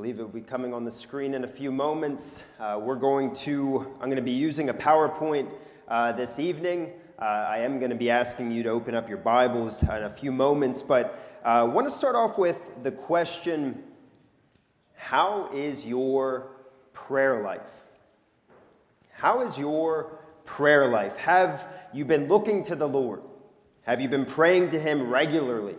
believe it will be coming on the screen in a few moments. Uh, we're going to, I'm going to be using a PowerPoint uh, this evening. Uh, I am going to be asking you to open up your Bibles in a few moments, but I uh, want to start off with the question How is your prayer life? How is your prayer life? Have you been looking to the Lord? Have you been praying to Him regularly?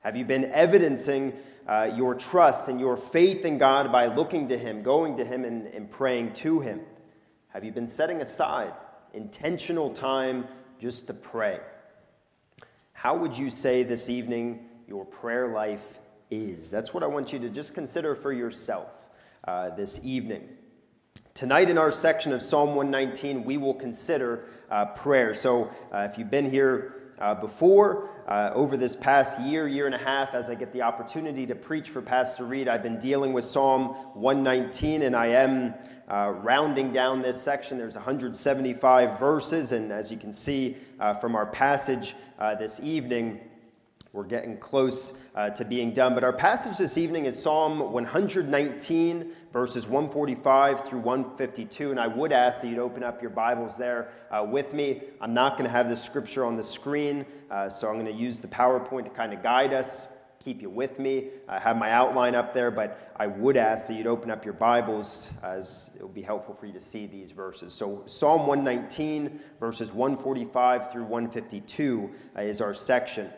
Have you been evidencing uh, your trust and your faith in God by looking to Him, going to Him, and, and praying to Him? Have you been setting aside intentional time just to pray? How would you say this evening your prayer life is? That's what I want you to just consider for yourself uh, this evening. Tonight, in our section of Psalm 119, we will consider uh, prayer. So, uh, if you've been here uh, before, uh, over this past year, year and a half, as I get the opportunity to preach for Pastor Reed, I've been dealing with Psalm 119, and I am uh, rounding down this section. There's 175 verses, and as you can see uh, from our passage uh, this evening, we're getting close uh, to being done. But our passage this evening is Psalm 119, verses 145 through 152. And I would ask that you'd open up your Bibles there uh, with me. I'm not going to have the scripture on the screen, uh, so I'm going to use the PowerPoint to kind of guide us, keep you with me. I have my outline up there, but I would ask that you'd open up your Bibles as it will be helpful for you to see these verses. So, Psalm 119, verses 145 through 152 uh, is our section.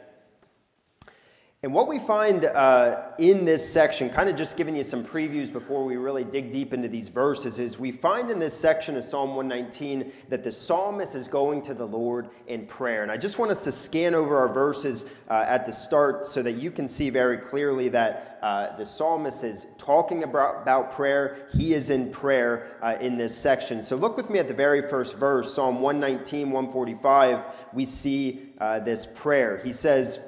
And what we find uh, in this section, kind of just giving you some previews before we really dig deep into these verses, is we find in this section of Psalm 119 that the psalmist is going to the Lord in prayer. And I just want us to scan over our verses uh, at the start so that you can see very clearly that uh, the psalmist is talking about, about prayer. He is in prayer uh, in this section. So look with me at the very first verse, Psalm 119, 145. We see uh, this prayer. He says,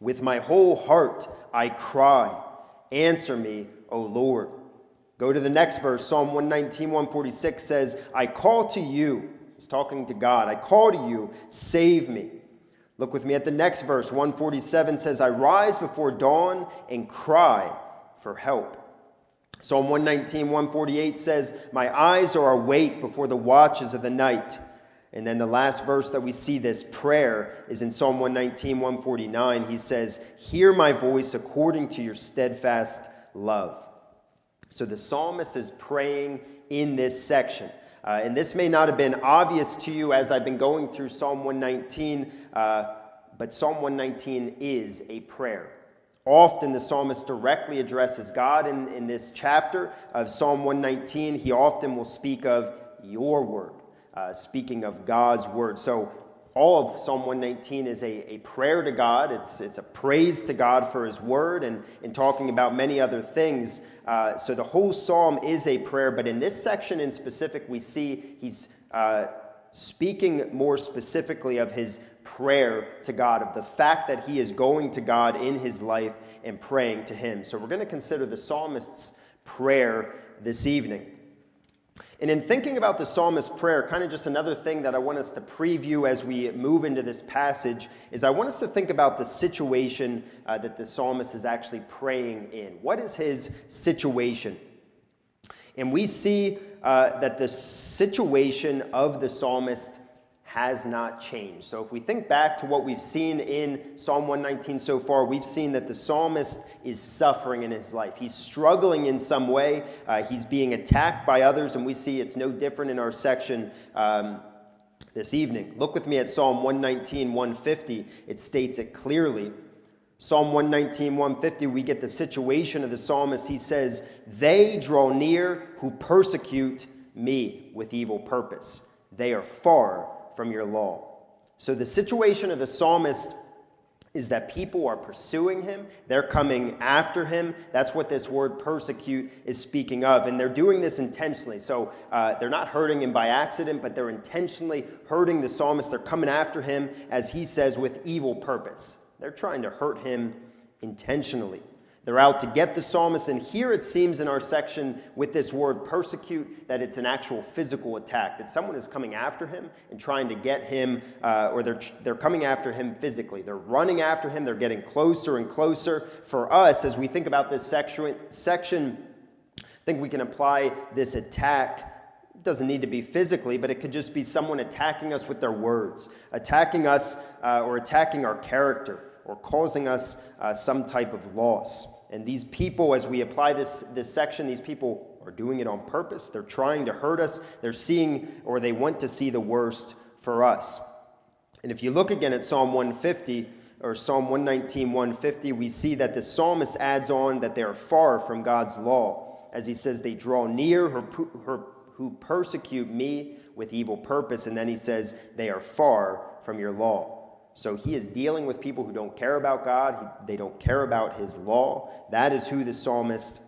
with my whole heart I cry, Answer me, O Lord. Go to the next verse. Psalm 119, 146 says, I call to you. He's talking to God. I call to you, save me. Look with me at the next verse. 147 says, I rise before dawn and cry for help. Psalm 119, 148 says, My eyes are awake before the watches of the night. And then the last verse that we see this prayer is in Psalm 119, 149. He says, Hear my voice according to your steadfast love. So the psalmist is praying in this section. Uh, and this may not have been obvious to you as I've been going through Psalm 119, uh, but Psalm 119 is a prayer. Often the psalmist directly addresses God in, in this chapter of Psalm 119. He often will speak of your word uh, speaking of God's word. So, all of Psalm 119 is a, a prayer to God. It's, it's a praise to God for His word and, and talking about many other things. Uh, so, the whole psalm is a prayer, but in this section in specific, we see he's uh, speaking more specifically of his prayer to God, of the fact that he is going to God in his life and praying to Him. So, we're going to consider the psalmist's prayer this evening. And in thinking about the psalmist's prayer, kind of just another thing that I want us to preview as we move into this passage is I want us to think about the situation uh, that the psalmist is actually praying in. What is his situation? And we see uh, that the situation of the psalmist has not changed. So if we think back to what we've seen in Psalm 119 so far, we've seen that the psalmist is suffering in his life. He's struggling in some way. Uh, he's being attacked by others, and we see it's no different in our section um, this evening. Look with me at Psalm 119, 150. It states it clearly. Psalm 119, 150, we get the situation of the psalmist. He says, They draw near who persecute me with evil purpose. They are far from your law. So the situation of the psalmist is that people are pursuing him, they're coming after him. That's what this word persecute is speaking of. And they're doing this intentionally. So uh, they're not hurting him by accident, but they're intentionally hurting the psalmist. They're coming after him, as he says, with evil purpose. They're trying to hurt him intentionally. They're out to get the psalmist, and here it seems in our section with this word persecute that it's an actual physical attack, that someone is coming after him and trying to get him, uh, or they're, they're coming after him physically. They're running after him, they're getting closer and closer. For us, as we think about this section, I think we can apply this attack it doesn't need to be physically, but it could just be someone attacking us with their words, attacking us uh, or attacking our character or causing us uh, some type of loss. And these people, as we apply this, this section, these people are doing it on purpose. They're trying to hurt us. They're seeing or they want to see the worst for us. And if you look again at Psalm 150 or Psalm 119, 150, we see that the psalmist adds on that they are far from God's law. As he says, they draw near who persecute me with evil purpose. And then he says, they are far from your law. So he is dealing with people who don't care about God, they don't care about his law. That is who the psalmist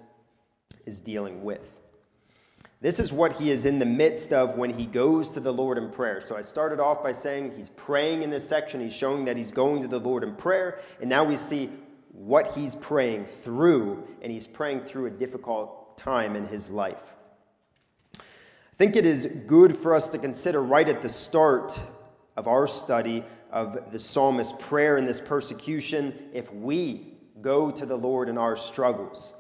is dealing with. This is what he is in the midst of when he goes to the Lord in prayer. So I started off by saying he's praying in this section. He's showing that he's going to the Lord in prayer. And now we see what he's praying through, and he's praying through a difficult time in his life. I think it is good for us to consider right at the start of our study of the psalmist's prayer in this persecution if we go to the Lord in our struggles?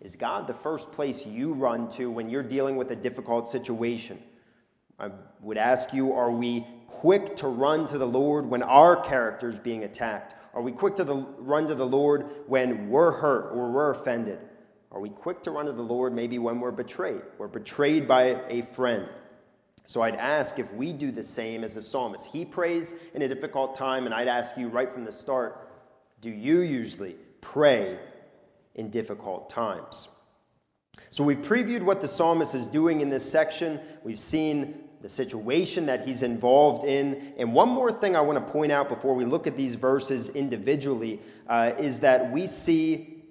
Is God the first place you run to when you're dealing with a difficult situation? I would ask you, are we quick to run to the Lord when our character is being attacked? Are we quick to the, run to the Lord when we're hurt or we're offended? Are we quick to run to the Lord maybe when we're betrayed? We're betrayed by a friend. So I'd ask if we do the same as a psalmist. He prays in a difficult time, and I'd ask you right from the start do you usually pray in difficult times? So we've previewed what the psalmist is doing in this section. We've seen the situation that he's involved in. And one more thing I want to point out before we look at these verses individually uh, is that we see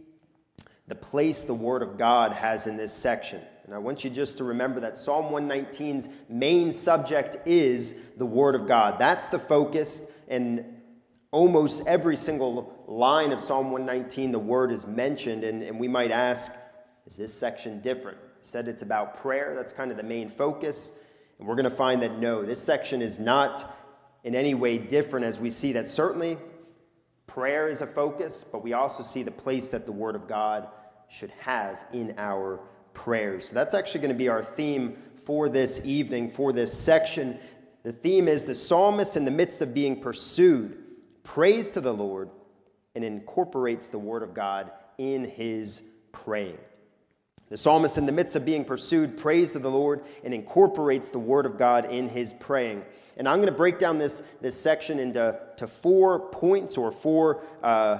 the place the Word of God has in this section. And I want you just to remember that Psalm 119's main subject is the Word of God. That's the focus. And almost every single line of Psalm 119, the Word is mentioned. And, and we might ask, is this section different? I said it's about prayer. That's kind of the main focus. And we're going to find that no, this section is not in any way different as we see that certainly prayer is a focus, but we also see the place that the Word of God should have in our prayers. So that's actually going to be our theme for this evening, for this section. The theme is the psalmist in the midst of being pursued prays to the Lord and incorporates the word of God in his praying. The psalmist, in the midst of being pursued, prays to the Lord and incorporates the word of God in his praying. And I'm going to break down this, this section into to four points or four uh,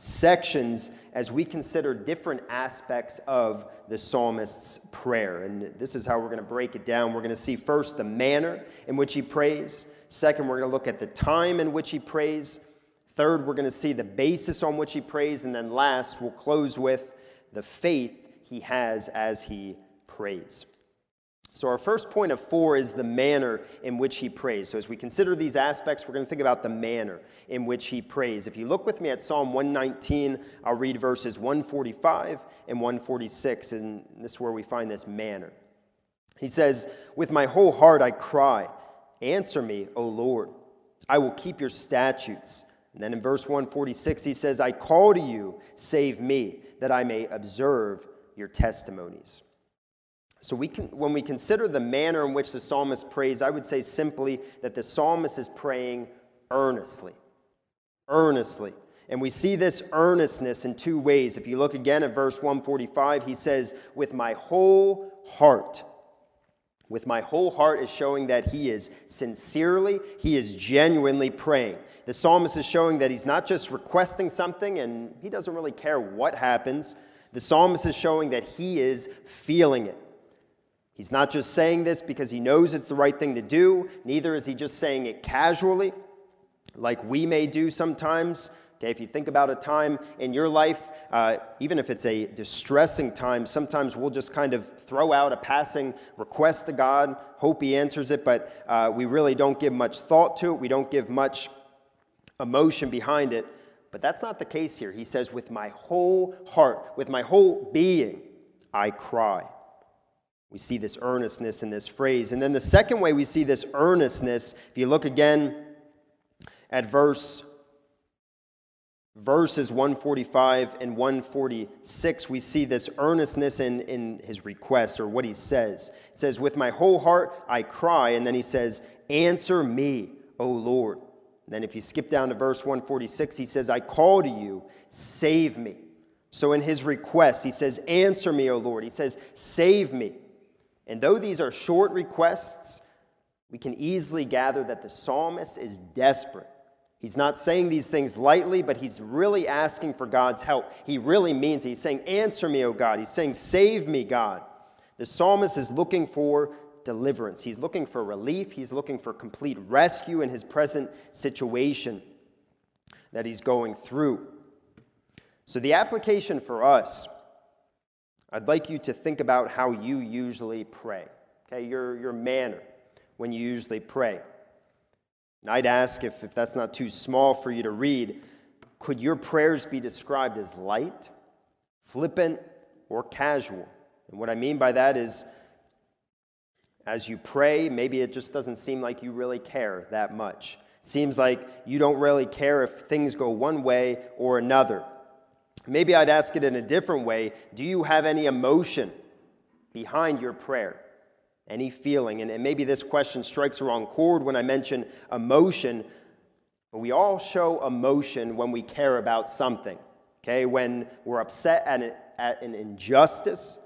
sections as we consider different aspects of the psalmist's prayer. And this is how we're going to break it down. We're going to see first the manner in which he prays. Second, we're going to look at the time in which he prays. Third, we're going to see the basis on which he prays. And then last, we'll close with the faith he has as he prays. So, our first point of four is the manner in which he prays. So, as we consider these aspects, we're going to think about the manner in which he prays. If you look with me at Psalm 119, I'll read verses 145 and 146, and this is where we find this manner. He says, With my whole heart I cry, Answer me, O Lord. I will keep your statutes. And then in verse 146, he says, I call to you, save me, that I may observe your testimonies. So we can, when we consider the manner in which the psalmist prays, I would say simply that the psalmist is praying earnestly. Earnestly. And we see this earnestness in two ways. If you look again at verse 145, he says, With my whole heart. With my whole heart is showing that he is sincerely, he is genuinely praying. The psalmist is showing that he's not just requesting something and he doesn't really care what happens. The psalmist is showing that he is feeling it. He's not just saying this because he knows it's the right thing to do, neither is he just saying it casually, like we may do sometimes. Okay, if you think about a time in your life, uh, even if it's a distressing time, sometimes we'll just kind of throw out a passing request to God, hope He answers it, but uh, we really don't give much thought to it. We don't give much emotion behind it. But that's not the case here. He says, With my whole heart, with my whole being, I cry. We see this earnestness in this phrase. And then the second way we see this earnestness, if you look again at verse verses 145 and 146, we see this earnestness in, in his request or what he says. It says, With my whole heart I cry. And then he says, Answer me, O Lord. And then if you skip down to verse 146, he says, I call to you, save me. So in his request, he says, Answer me, O Lord. He says, Save me. And though these are short requests, we can easily gather that the psalmist is desperate. He's not saying these things lightly, but he's really asking for God's help. He really means it. He's saying, Answer me, O God. He's saying, Save me, God. The psalmist is looking for deliverance. He's looking for relief. He's looking for complete rescue in his present situation that he's going through. So, the application for us, I'd like you to think about how you usually pray, okay, your, your manner when you usually pray. And I'd ask if, if that's not too small for you to read, could your prayers be described as light, flippant, or casual? And what I mean by that is, as you pray, maybe it just doesn't seem like you really care that much. Seems like you don't really care if things go one way or another. Maybe I'd ask it in a different way. Do you have any emotion behind your prayer? any feeling. And, and maybe this question strikes a wrong chord when I mention emotion, but we all show emotion when we care about something. Okay, when we're upset at an, at an injustice,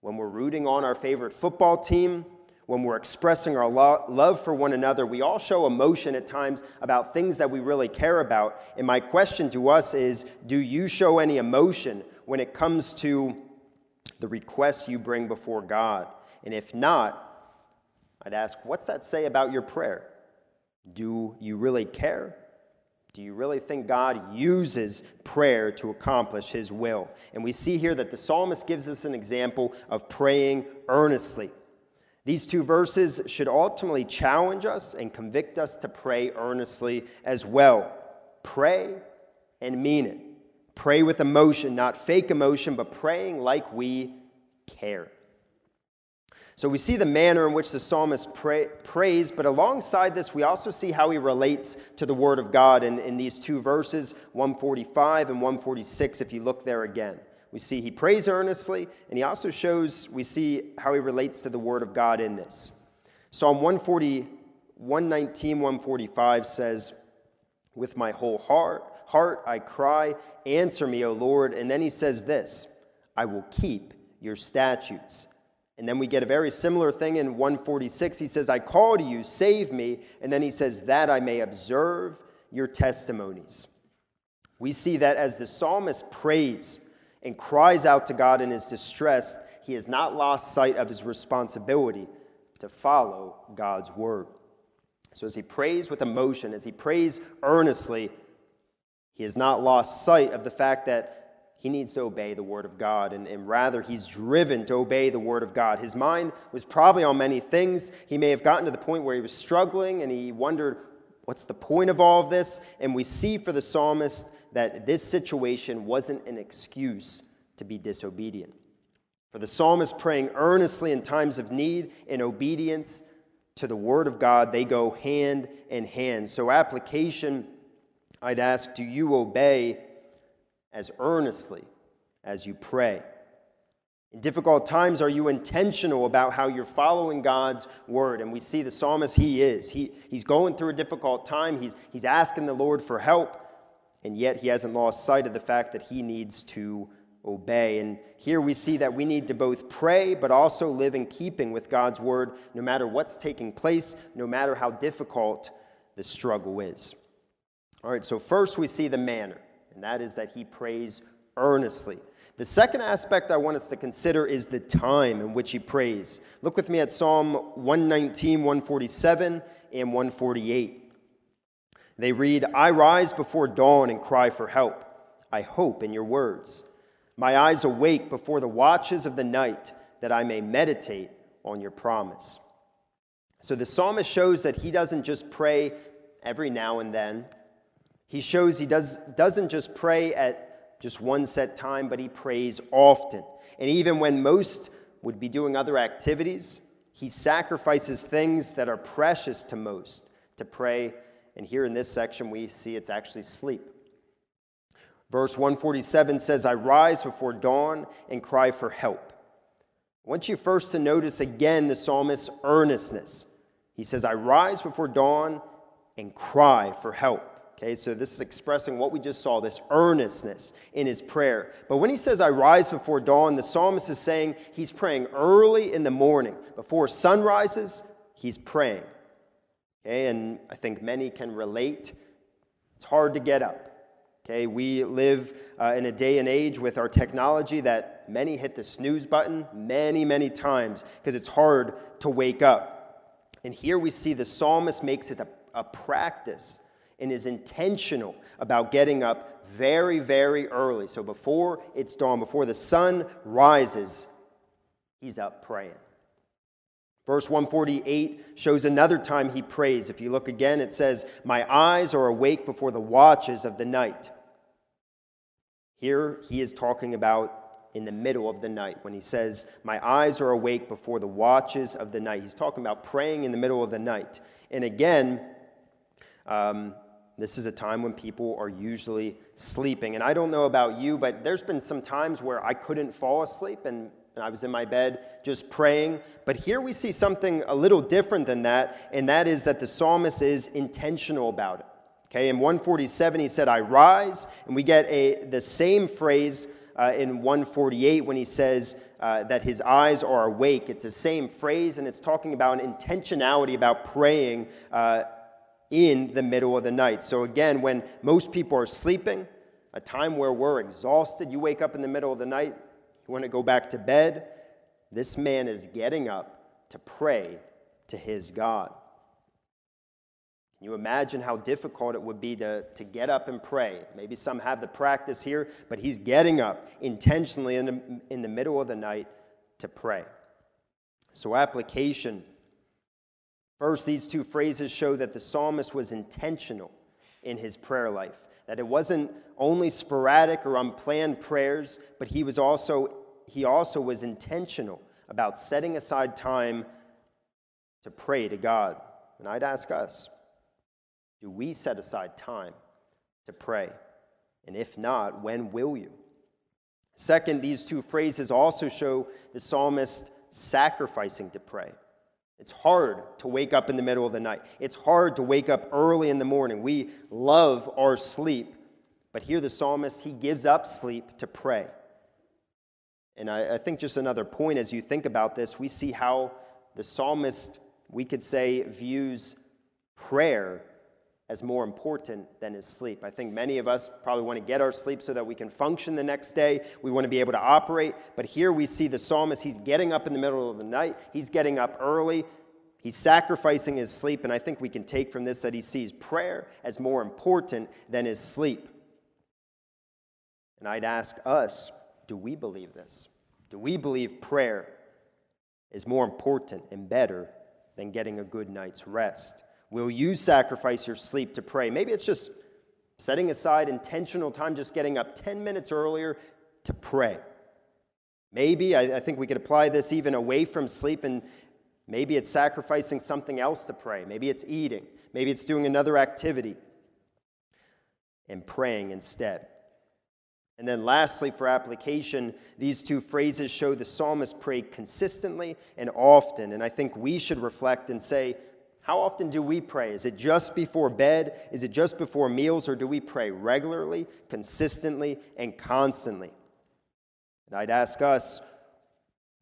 when we're rooting on our favorite football team, when we're expressing our lo- love for one another, we all show emotion at times about things that we really care about. And my question to us is do you show any emotion when it comes to the requests you bring before God? And if not, I'd ask, what's that say about your prayer? Do you really care? Do you really think God uses prayer to accomplish his will? And we see here that the psalmist gives us an example of praying earnestly. These two verses should ultimately challenge us and convict us to pray earnestly as well. Pray and mean it. Pray with emotion, not fake emotion, but praying like we care. So we see the manner in which the psalmist pray, prays, but alongside this, we also see how he relates to the Word of God in, in these two verses, 145 and 146, if you look there again. We see he prays earnestly, and he also shows, we see how he relates to the Word of God in this. Psalm 140, 119, 145 says, With my whole heart, heart I cry, answer me, O Lord. And then he says this I will keep your statutes. And then we get a very similar thing in 146. He says, I call to you, save me. And then he says, that I may observe your testimonies. We see that as the psalmist prays and cries out to God in his distress, he has not lost sight of his responsibility to follow God's word. So as he prays with emotion, as he prays earnestly, he has not lost sight of the fact that he needs to obey the Word of God, and, and rather, he's driven to obey the Word of God. His mind was probably on many things. He may have gotten to the point where he was struggling and he wondered, what's the point of all of this? And we see for the psalmist that this situation wasn't an excuse to be disobedient. For the psalmist praying earnestly in times of need and obedience to the Word of God, they go hand in hand. So, application, I'd ask, do you obey? as earnestly as you pray? In difficult times, are you intentional about how you're following God's word? And we see the psalmist, he is. He, he's going through a difficult time. He's, he's asking the Lord for help, and yet he hasn't lost sight of the fact that he needs to obey. And here we see that we need to both pray, but also live in keeping with God's word, no matter what's taking place, no matter how difficult the struggle is. All right, so first we see the manner and that is that he prays earnestly. The second aspect I want us to consider is the time in which he prays. Look with me at Psalm 119, 147, and 148. They read, I rise before dawn and cry for help. I hope in your words. My eyes awake before the watches of the night, that I may meditate on your promise. So the psalmist shows that he doesn't just pray every now and then He shows he does, doesn't just pray at just one set time, but he prays often. And even when most would be doing other activities, he sacrifices things that are precious to most to pray. And here in this section, we see it's actually sleep. Verse 147 says, I rise before dawn and cry for help. I want you first to notice again the psalmist's earnestness. He says, I rise before dawn and cry for help. Okay, so this is expressing what we just saw, this earnestness in his prayer. But when he says, I rise before dawn, the psalmist is saying he's praying early in the morning. Before sun rises, he's praying. Okay, and I think many can relate. It's hard to get up. Okay, we live uh, in a day and age with our technology that many hit the snooze button many, many times because it's hard to wake up. And here we see the psalmist makes it a, a practice and is intentional about getting up very, very early. So before it's dawn, before the sun rises, he's up praying. Verse 148 shows another time he prays. If you look again, it says, My eyes are awake before the watches of the night. Here he is talking about in the middle of the night when he says, My eyes are awake before the watches of the night. He's talking about praying in the middle of the night. And again, um, this is a time when people are usually sleeping. And I don't know about you, but there's been some times where I couldn't fall asleep and and I was in my bed just praying. But here we see something a little different than that, and that is that the psalmist is intentional about it. Okay, in 147, he said, I rise, and we get a, the same phrase uh, in 148 when he says uh, that his eyes are awake. It's the same phrase, and it's talking about an intentionality about praying uh, in the middle of the night. So, again, when most people are sleeping, a time where we're exhausted, you wake up in the middle of the night, you want to go back to bed? This man is getting up to pray to his God. Can you imagine how difficult it would be to, to get up and pray? Maybe some have the practice here, but he's getting up intentionally in the, in the middle of the night to pray. So, application. First, these two phrases show that the psalmist was intentional in his prayer life that it wasn't only sporadic or unplanned prayers, but he was also he also was intentional about setting aside time to pray to God. And I'd ask us, do we set aside time to pray? And if not, when will you? Second, these two phrases also show the psalmist sacrificing to pray. It's hard to wake up in the middle of the night. It's hard to wake up early in the morning. We love our sleep. But here, the psalmist, he gives up sleep to pray. And I, I, think just another point as you think about this, we see how the psalmist, we could say, views prayer as more important than his sleep. I think many of us probably want to get our sleep so that we can function the next day. We want to be able to operate. But here we see the psalmist, he's getting up in the middle of the night, he's getting up early. He's sacrificing his sleep, and I think we can take from this that he sees prayer as more important than his sleep. And I'd ask us, do we believe this? Do we believe prayer is more important and better than getting a good night's rest? Will you sacrifice your sleep to pray? Maybe it's just setting aside intentional time, just getting up 10 minutes earlier to pray. Maybe, I, I, think we could apply this even away from sleep, and maybe it's sacrificing something else to pray. Maybe it's eating. Maybe it's doing another activity and praying instead. And then, lastly, for application, these two phrases show the psalmist prayed consistently and often. And I think we should reflect and say, how often do we pray? Is it just before bed? Is it just before meals? Or do we pray regularly, consistently, and constantly? And I'd ask us,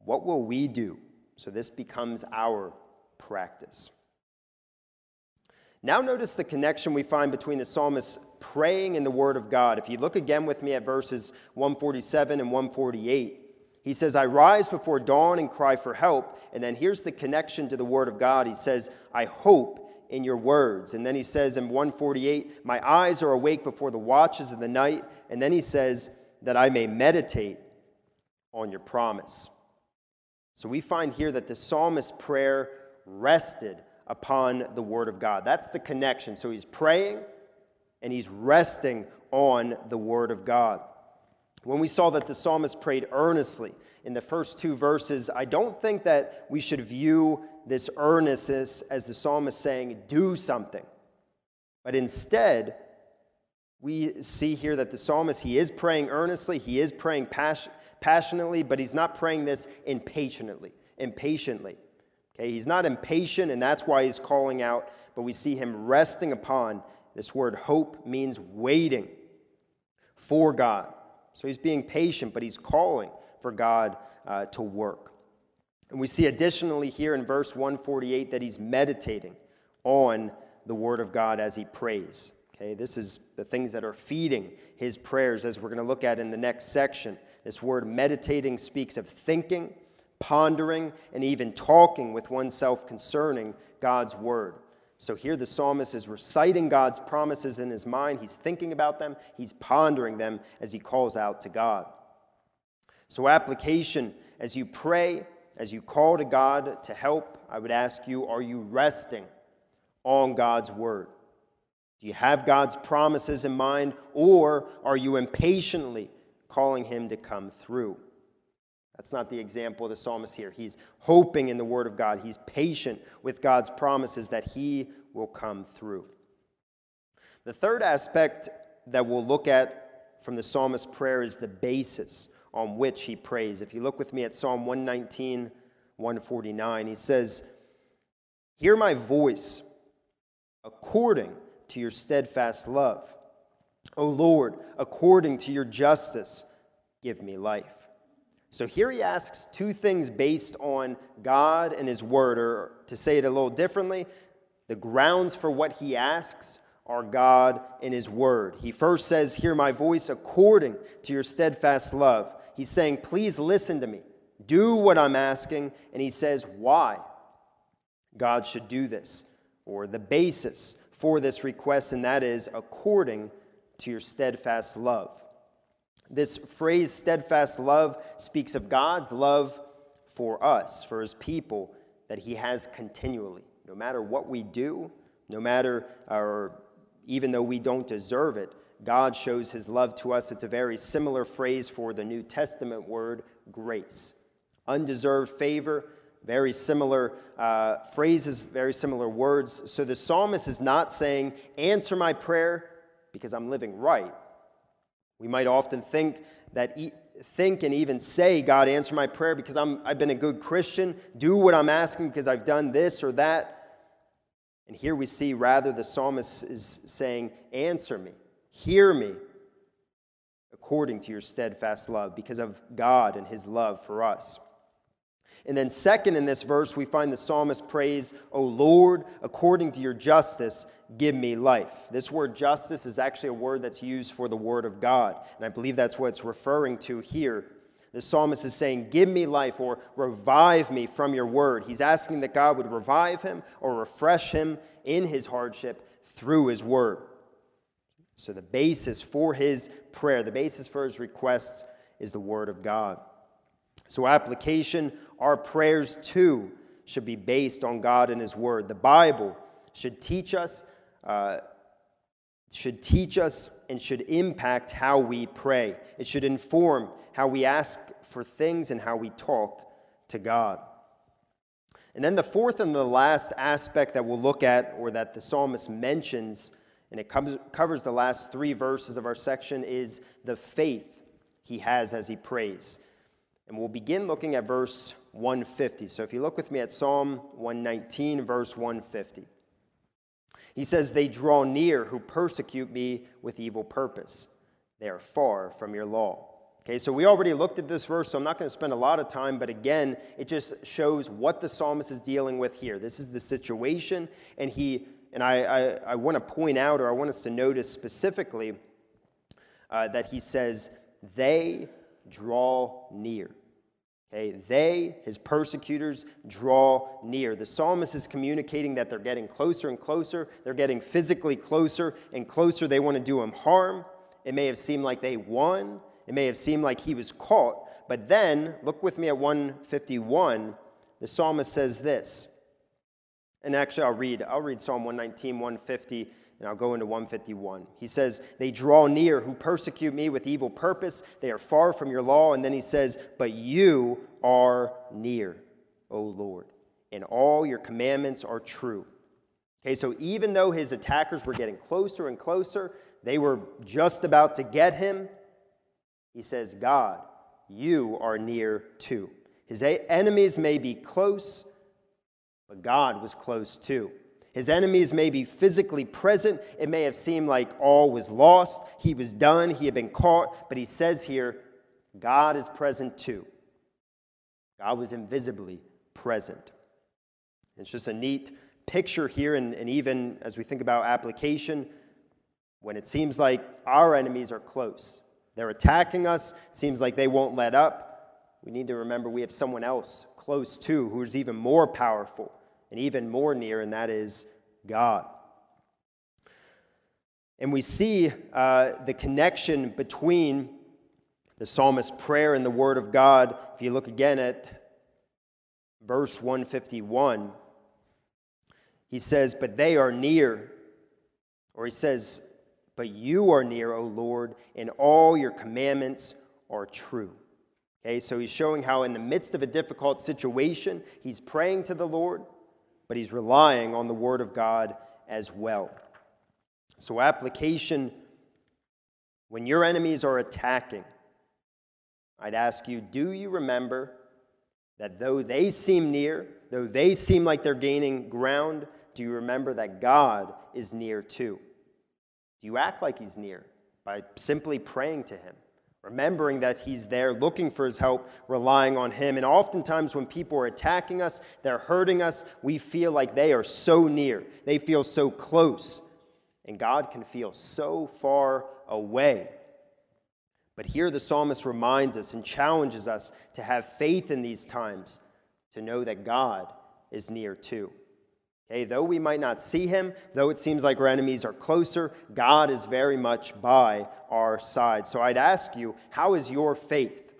what will we do so this becomes our practice? Now, notice the connection we find between the psalmist praying in the Word of God. If you look again with me at verses 147 and 148, he says, I rise before dawn and cry for help. And then here's the connection to the Word of God. He says, I hope in your words. And then he says in 148, My eyes are awake before the watches of the night. And then he says, That I may meditate on your promise. So we find here that the psalmist's prayer rested upon the Word of God. That's the connection. So he's praying and he's resting on the Word of God. When we saw that the psalmist prayed earnestly in the first two verses, I don't think that we should view this earnestness as the psalmist saying, do something. But instead, we see here that the psalmist, he is praying earnestly, he is praying pas- passionately, but he's not praying this impatiently. Impatiently. Okay, he's not impatient, and that's why he's calling out, but we see him resting upon this word hope means waiting for God. So he's being patient, but he's calling for God uh, to work. And we see additionally here in verse 148 that he's meditating on the word of God as he prays. Okay, this is the things that are feeding his prayers, as we're going to look at in the next section. This word meditating speaks of thinking, pondering, and even talking with oneself concerning God's word. So here the psalmist is reciting God's promises in his mind. He's thinking about them, he's pondering them as he calls out to God. So, application as you pray, as you call to God to help, I would ask you are you resting on God's word? Do you have God's promises in mind, or are you impatiently calling Him to come through? That's not the example of the psalmist here. He's hoping in the Word of God, he's patient with God's promises that He will come through. The third aspect that we'll look at from the psalmist's prayer is the basis on which he prays. If you look with me at Psalm 119, 149, he says, Hear my voice according to your steadfast love. O Lord, according to your justice, give me life. So here he asks two things based on God and his word, or to say it a little differently, the grounds for what he asks are God and his word. He first says, Hear my voice according to your steadfast love. He's saying, Please listen to me. Do what I'm asking. And he says, Why God should do this, or the basis for this request, and that is according to your steadfast love. This phrase, steadfast love, speaks of God's love for us, for his people, that he has continually. No matter what we do, no matter, or even though we don't deserve it, God shows his love to us. It's a very similar phrase for the New Testament word grace. Undeserved favor, very similar uh, phrases, very similar words. So the psalmist is not saying, Answer my prayer because I'm living right. We might often think that, e- think and even say, God, answer my prayer because I'm, I've been a good Christian. Do what I'm asking because I've done this or that. And here we see rather the psalmist is saying, Answer me, hear me, according to your steadfast love, because of God and his love for us. And then, second, in this verse, we find the psalmist prays, O Lord, according to your justice, give me life. This word justice is actually a word that's used for the word of God. And I believe that's what it's referring to here. The psalmist is saying, Give me life or revive me from your word. He's asking that God would revive him or refresh him in his hardship through his word. So, the basis for his prayer, the basis for his requests is the word of God. So, application, our prayers too should be based on God and his word. The Bible should teach us. Uh, should teach us and should impact how we pray. It should inform how we ask for things and how we talk to God. And then the fourth and the last aspect that we'll look at, or that the psalmist mentions, and it covers, covers the last three verses of our section, is the faith he has as he prays. And we'll begin looking at verse 150. So if you look with me at Psalm 119, verse 150. He says, They draw near who persecute me with evil purpose. They are far from your law. Okay, so we already looked at this verse, so I'm not going to spend a lot of time, but again, it just shows what the psalmist is dealing with here. This is the situation, and he, and I, I, I want to point out, or I want us to notice specifically, uh, that he says, they draw near. Okay, they, his persecutors, draw near. The psalmist is communicating that they're getting closer and closer. They're getting physically closer and closer. They want to do him harm. It may have seemed like they won. It may have seemed like he was caught. But then, look with me at 151. The psalmist says this. And actually, I'll read, I'll read Psalm 119, 150 and I'll go into 151. He says, They draw near who persecute me with evil purpose. They are far from your law. And then he says, But you are near, O Lord, and all your commandments are true. Okay, so even though his attackers were getting closer and closer, they were just about to get him, he says, God, you are near too. His enemies may be close, but God was close too. His enemies may be physically present. It may have seemed like all was lost. He was done. He had been caught. But he says here, God is present too. God was invisibly present. It's just a neat picture here, and, and even as we think about application, when it seems like our enemies are close, they're attacking us, it seems like they won't let up, we need to remember we have someone else close to who is even more powerful and even more near, and that is God. And we see uh, the connection between the psalmist's prayer and the word of God. If you look again at verse 151, he says, But they are near. Or he says, But you are near, O Lord, and all your commandments are true. Okay, so he's showing how, in the midst of a difficult situation, he's praying to the Lord but he's relying on the Word of God as well. So, application when your enemies are attacking, I'd ask you do you remember that though they seem near, though they seem like they're gaining ground, do you remember that God is near too? Do you act like He's near by simply praying to Him? Remembering that He's there, looking for His help, relying on Him. And oftentimes, when people are attacking us, they're hurting us, we feel like they are so near, they feel so close. And God can feel so far away. But here the psalmist reminds us and challenges us to have faith in these times, to know that God is near too. Okay, though we might not see him, though it seems like our enemies are closer, God is very much by our side. So I'd ask you, how is your faith?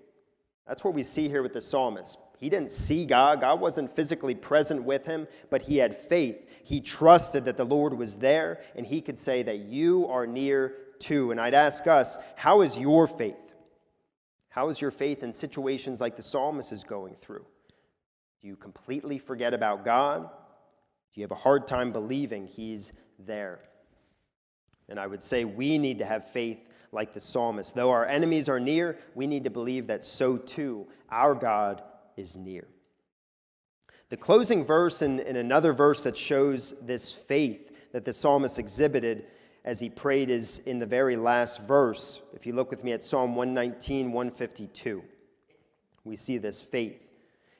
That's what we see here with the psalmist. He didn't see God, God wasn't physically present with him, but he had faith. He trusted that the Lord was there, and he could say that you are near too. And I'd ask us, how is your faith? How is your faith in situations like the psalmist is going through? Do you completely forget about God? Do you have a hard time believing He's there? And I would say we need to have faith like the psalmist. Though our enemies are near, we need to believe that so too our God is near. The closing verse in another verse that shows this faith that the psalmist exhibited as he prayed is in the very last verse. If you look with me at Psalm 119, 152, we see this faith.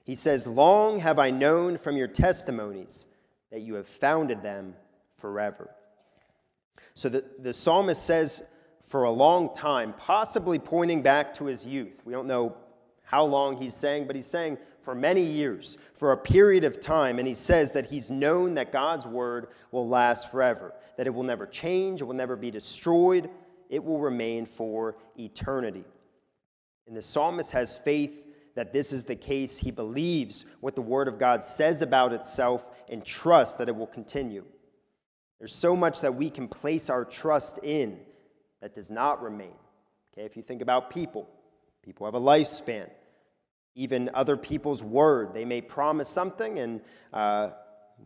He says, Long have I known from your testimonies that you have founded them forever. So the, the psalmist says, for a long time, possibly pointing back to his youth. We don't know how long he's saying, but he's saying for many years, for a period of time. And he says that he's known that God's word will last forever, that it will never change, it will never be destroyed, it will remain for eternity. And the psalmist has faith that this is the case. He believes what the Word of God says about itself and trusts that it will continue. There's so much that we can place our trust in that does not remain. Okay, if you think about people, people have a lifespan. Even other people's word, they may promise something and uh,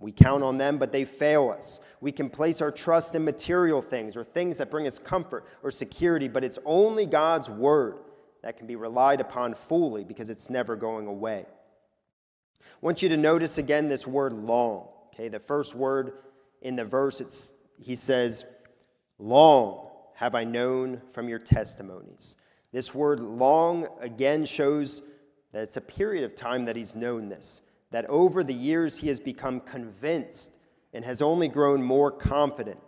we count on them, but they fail us. We can place our trust in material things or things that bring us comfort or security, but it's only God's word that can be relied upon fully because it's never going away. I want you to notice again this word long. Okay, the first word in the verse, it's, he says, Long have I known from your testimonies. This word long again shows that it's a period of time that he's known this, that over the years he has become convinced and has only grown more confident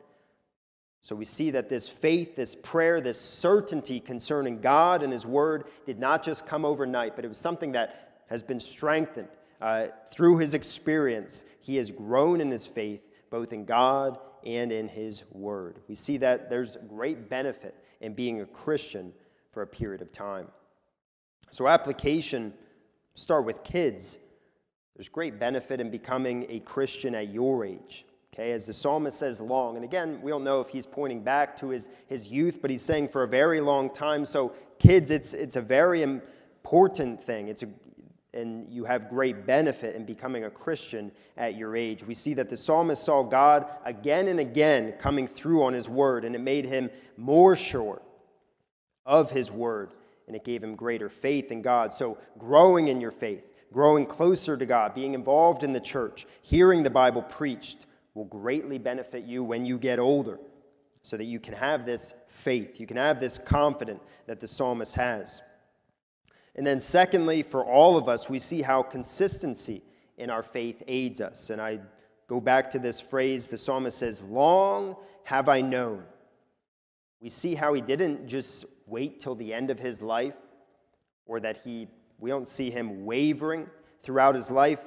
so we see that this faith, this prayer, this certainty concerning God and His Word did not just come overnight, but it was something that has been strengthened uh, through his experience. He has grown in his faith, both in God and in His Word. We see that there's great benefit in being a Christian for a period of time. So, application start with kids. There's great benefit in becoming a Christian at your age. Okay, as the psalmist says, long. And again, we don't know if he's pointing back to his, his youth, but he's saying for a very long time. So, kids, it's, it's a very important thing. It's a, and you have great benefit in becoming a Christian at your age. We see that the psalmist saw God again and again coming through on his word, and it made him more sure of his word, and it gave him greater faith in God. So, growing in your faith, growing closer to God, being involved in the church, hearing the Bible preached will greatly benefit you when you get older, so that you can have this faith, you can have this confidence that the psalmist has. And then, secondly, for all of us, we see how consistency in our faith aids us. And I go back to this phrase the psalmist says, Long have I known. We see how he didn't just wait till the end of his life, or that he, we don't see him wavering throughout his life.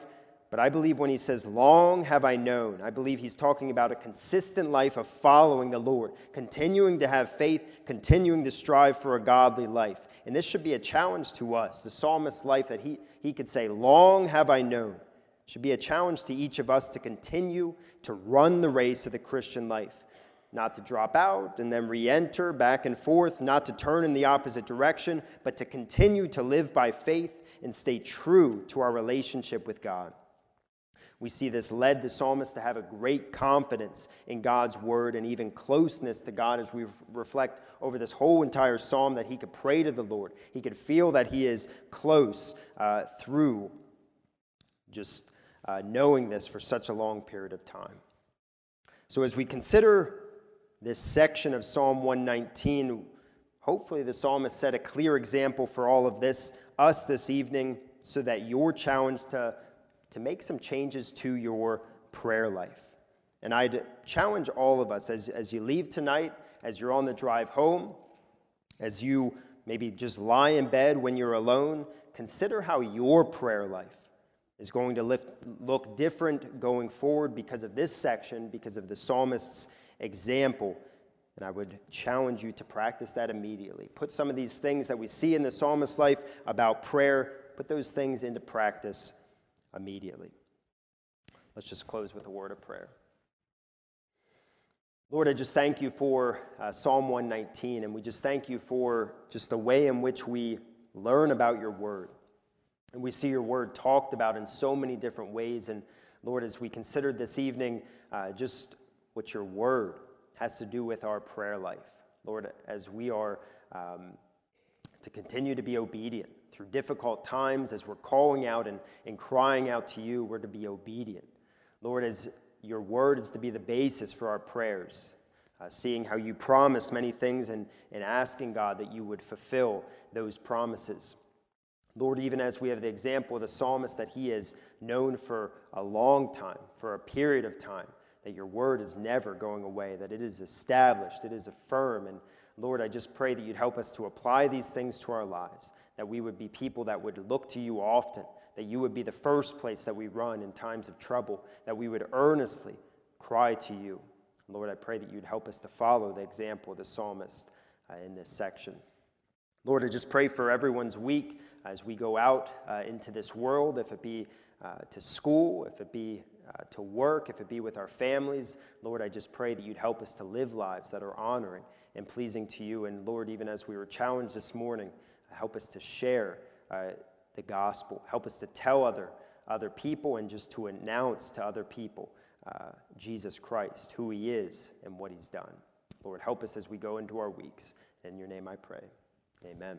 But I believe when he says, Long have I known, I believe he's talking about a consistent life of following the Lord, continuing to have faith, continuing to strive for a godly life. And this should be a challenge to us, the psalmist's life, that he, he could say, Long have I known. Should be a challenge to each of us to continue to run the race of the Christian life, not to drop out and then re enter back and forth, not to turn in the opposite direction, but to continue to live by faith and stay true to our relationship with God. We see this led the psalmist to have a great confidence in God's word and even closeness to God as we reflect over this whole entire psalm that he could pray to the Lord. He could feel that he is close uh, through just uh, knowing this for such a long period of time. So, as we consider this section of Psalm 119, hopefully the psalmist set a clear example for all of this, us this evening, so that your challenge to to make some changes to your prayer life. And I'd challenge all of us as, as you leave tonight, as you're on the drive home, as you maybe just lie in bed when you're alone, consider how your prayer life is going to lift, look different going forward because of this section, because of the psalmist's example. And I would challenge you to practice that immediately. Put some of these things that we see in the psalmist's life about prayer, put those things into practice immediately. Let's just close with a word of prayer. Lord, I just thank you for uh, Psalm 119, and we just thank you for just the way in which we learn about your word. And we see your word talked about in so many different ways. And Lord, as we considered this evening, uh, just what your word has to do with our prayer life. Lord, as we are um, to continue to be obedient, through difficult times, as we're calling out and, and crying out to you, we're to be obedient. Lord, as your word is to be the basis for our prayers, uh, seeing how you promised many things and, and asking God that you would fulfill those promises. Lord, even as we have the example of the psalmist that he is known for a long time, for a period of time, that your word is never going away, that it is established, it is affirmed. And Lord, I just pray that you'd help us to apply these things to our lives, that we would be people that would look to you often, that you would be the first place that we run in times of trouble, that we would earnestly cry to you. Lord, I pray that you'd help us to follow the example of the psalmist uh, in this section. Lord, I just pray for everyone's week as we go out uh, into this world, if it be uh, to school, if it be uh, to work, if it be with our families. Lord, I just pray that you'd help us to live lives that are honoring and pleasing to you. And Lord, even as we were challenged this morning, Help us to share uh, the gospel. Help us to tell other, other people and just to announce to other people uh, Jesus Christ, who he is and what he's done. Lord, help us as we go into our weeks. In your name I pray. Amen.